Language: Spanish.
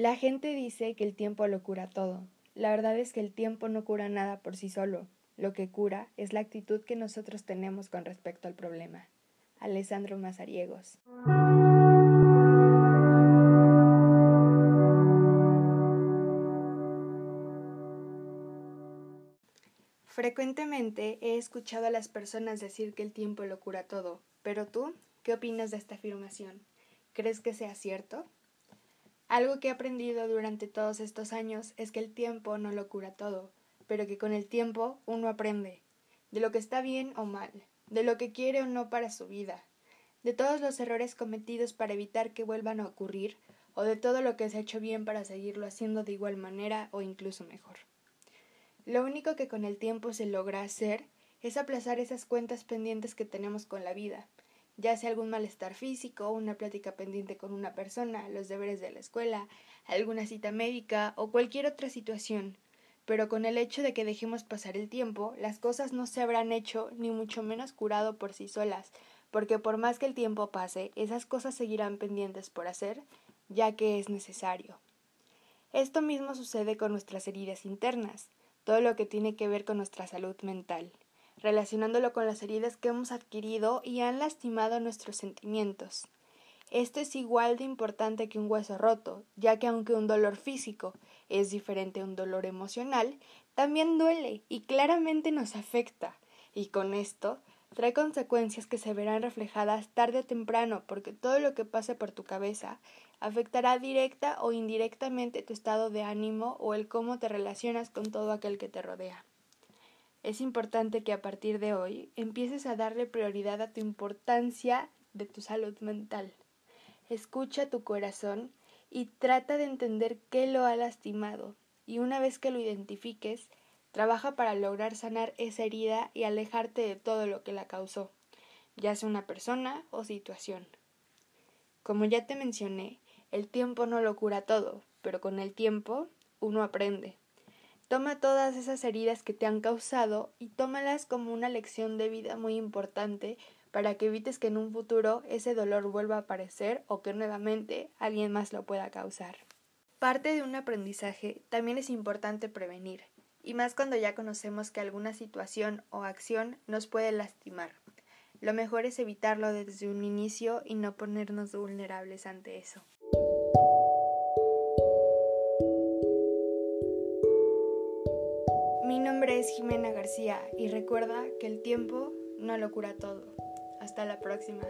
La gente dice que el tiempo lo cura todo. La verdad es que el tiempo no cura nada por sí solo. Lo que cura es la actitud que nosotros tenemos con respecto al problema. Alessandro Mazariegos. Frecuentemente he escuchado a las personas decir que el tiempo lo cura todo, pero tú, ¿qué opinas de esta afirmación? ¿Crees que sea cierto? Algo que he aprendido durante todos estos años es que el tiempo no lo cura todo, pero que con el tiempo uno aprende de lo que está bien o mal, de lo que quiere o no para su vida, de todos los errores cometidos para evitar que vuelvan a ocurrir, o de todo lo que se ha hecho bien para seguirlo haciendo de igual manera o incluso mejor. Lo único que con el tiempo se logra hacer es aplazar esas cuentas pendientes que tenemos con la vida, ya sea algún malestar físico, una plática pendiente con una persona, los deberes de la escuela, alguna cita médica o cualquier otra situación. Pero con el hecho de que dejemos pasar el tiempo, las cosas no se habrán hecho ni mucho menos curado por sí solas, porque por más que el tiempo pase, esas cosas seguirán pendientes por hacer, ya que es necesario. Esto mismo sucede con nuestras heridas internas todo lo que tiene que ver con nuestra salud mental, relacionándolo con las heridas que hemos adquirido y han lastimado nuestros sentimientos. Esto es igual de importante que un hueso roto, ya que aunque un dolor físico es diferente a un dolor emocional, también duele y claramente nos afecta, y con esto trae consecuencias que se verán reflejadas tarde o temprano, porque todo lo que pase por tu cabeza afectará directa o indirectamente tu estado de ánimo o el cómo te relacionas con todo aquel que te rodea. Es importante que a partir de hoy empieces a darle prioridad a tu importancia de tu salud mental. Escucha tu corazón y trata de entender qué lo ha lastimado y una vez que lo identifiques, trabaja para lograr sanar esa herida y alejarte de todo lo que la causó, ya sea una persona o situación. Como ya te mencioné, el tiempo no lo cura todo, pero con el tiempo uno aprende. Toma todas esas heridas que te han causado y tómalas como una lección de vida muy importante para que evites que en un futuro ese dolor vuelva a aparecer o que nuevamente alguien más lo pueda causar. Parte de un aprendizaje también es importante prevenir, y más cuando ya conocemos que alguna situación o acción nos puede lastimar. Lo mejor es evitarlo desde un inicio y no ponernos vulnerables ante eso. Mi nombre es Jimena García y recuerda que el tiempo no lo cura todo. Hasta la próxima.